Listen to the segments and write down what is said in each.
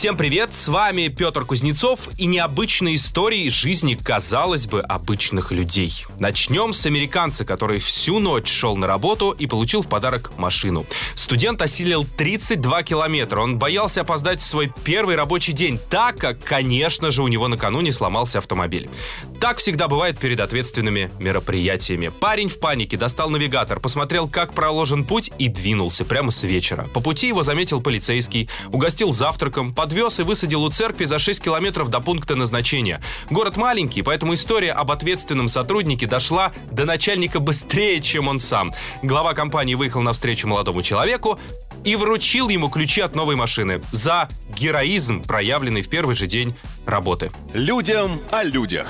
Всем привет, с вами Петр Кузнецов и необычные истории жизни, казалось бы, обычных людей. Начнем с американца, который всю ночь шел на работу и получил в подарок машину. Студент осилил 32 километра. Он боялся опоздать в свой первый рабочий день, так как, конечно же, у него накануне сломался автомобиль. Так всегда бывает перед ответственными мероприятиями. Парень в панике достал навигатор, посмотрел, как проложен путь и двинулся прямо с вечера. По пути его заметил полицейский, угостил завтраком, подвез и высадил у церкви за 6 километров до пункта назначения. Город маленький, поэтому история об ответственном сотруднике дошла до начальника быстрее, чем он сам. Глава компании выехал навстречу молодому человеку, и вручил ему ключи от новой машины за героизм, проявленный в первый же день работы. Людям о людях.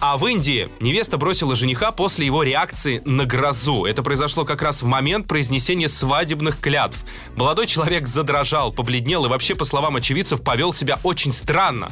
А в Индии невеста бросила жениха после его реакции на грозу. Это произошло как раз в момент произнесения свадебных клятв. Молодой человек задрожал, побледнел и вообще, по словам очевидцев, повел себя очень странно.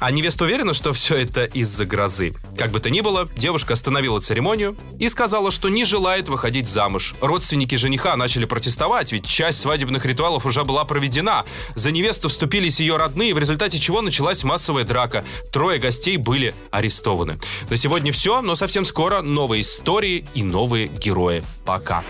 А невеста уверена, что все это из-за грозы. Как бы то ни было, девушка остановила церемонию и сказала, что не желает выходить замуж. Родственники жениха начали протестовать, ведь часть свадебных ритуалов уже была проведена. За невесту вступились ее родные, в результате чего началась массовая драка. Трое гостей были арестованы. На сегодня все, но совсем скоро новые истории и новые герои. Пока.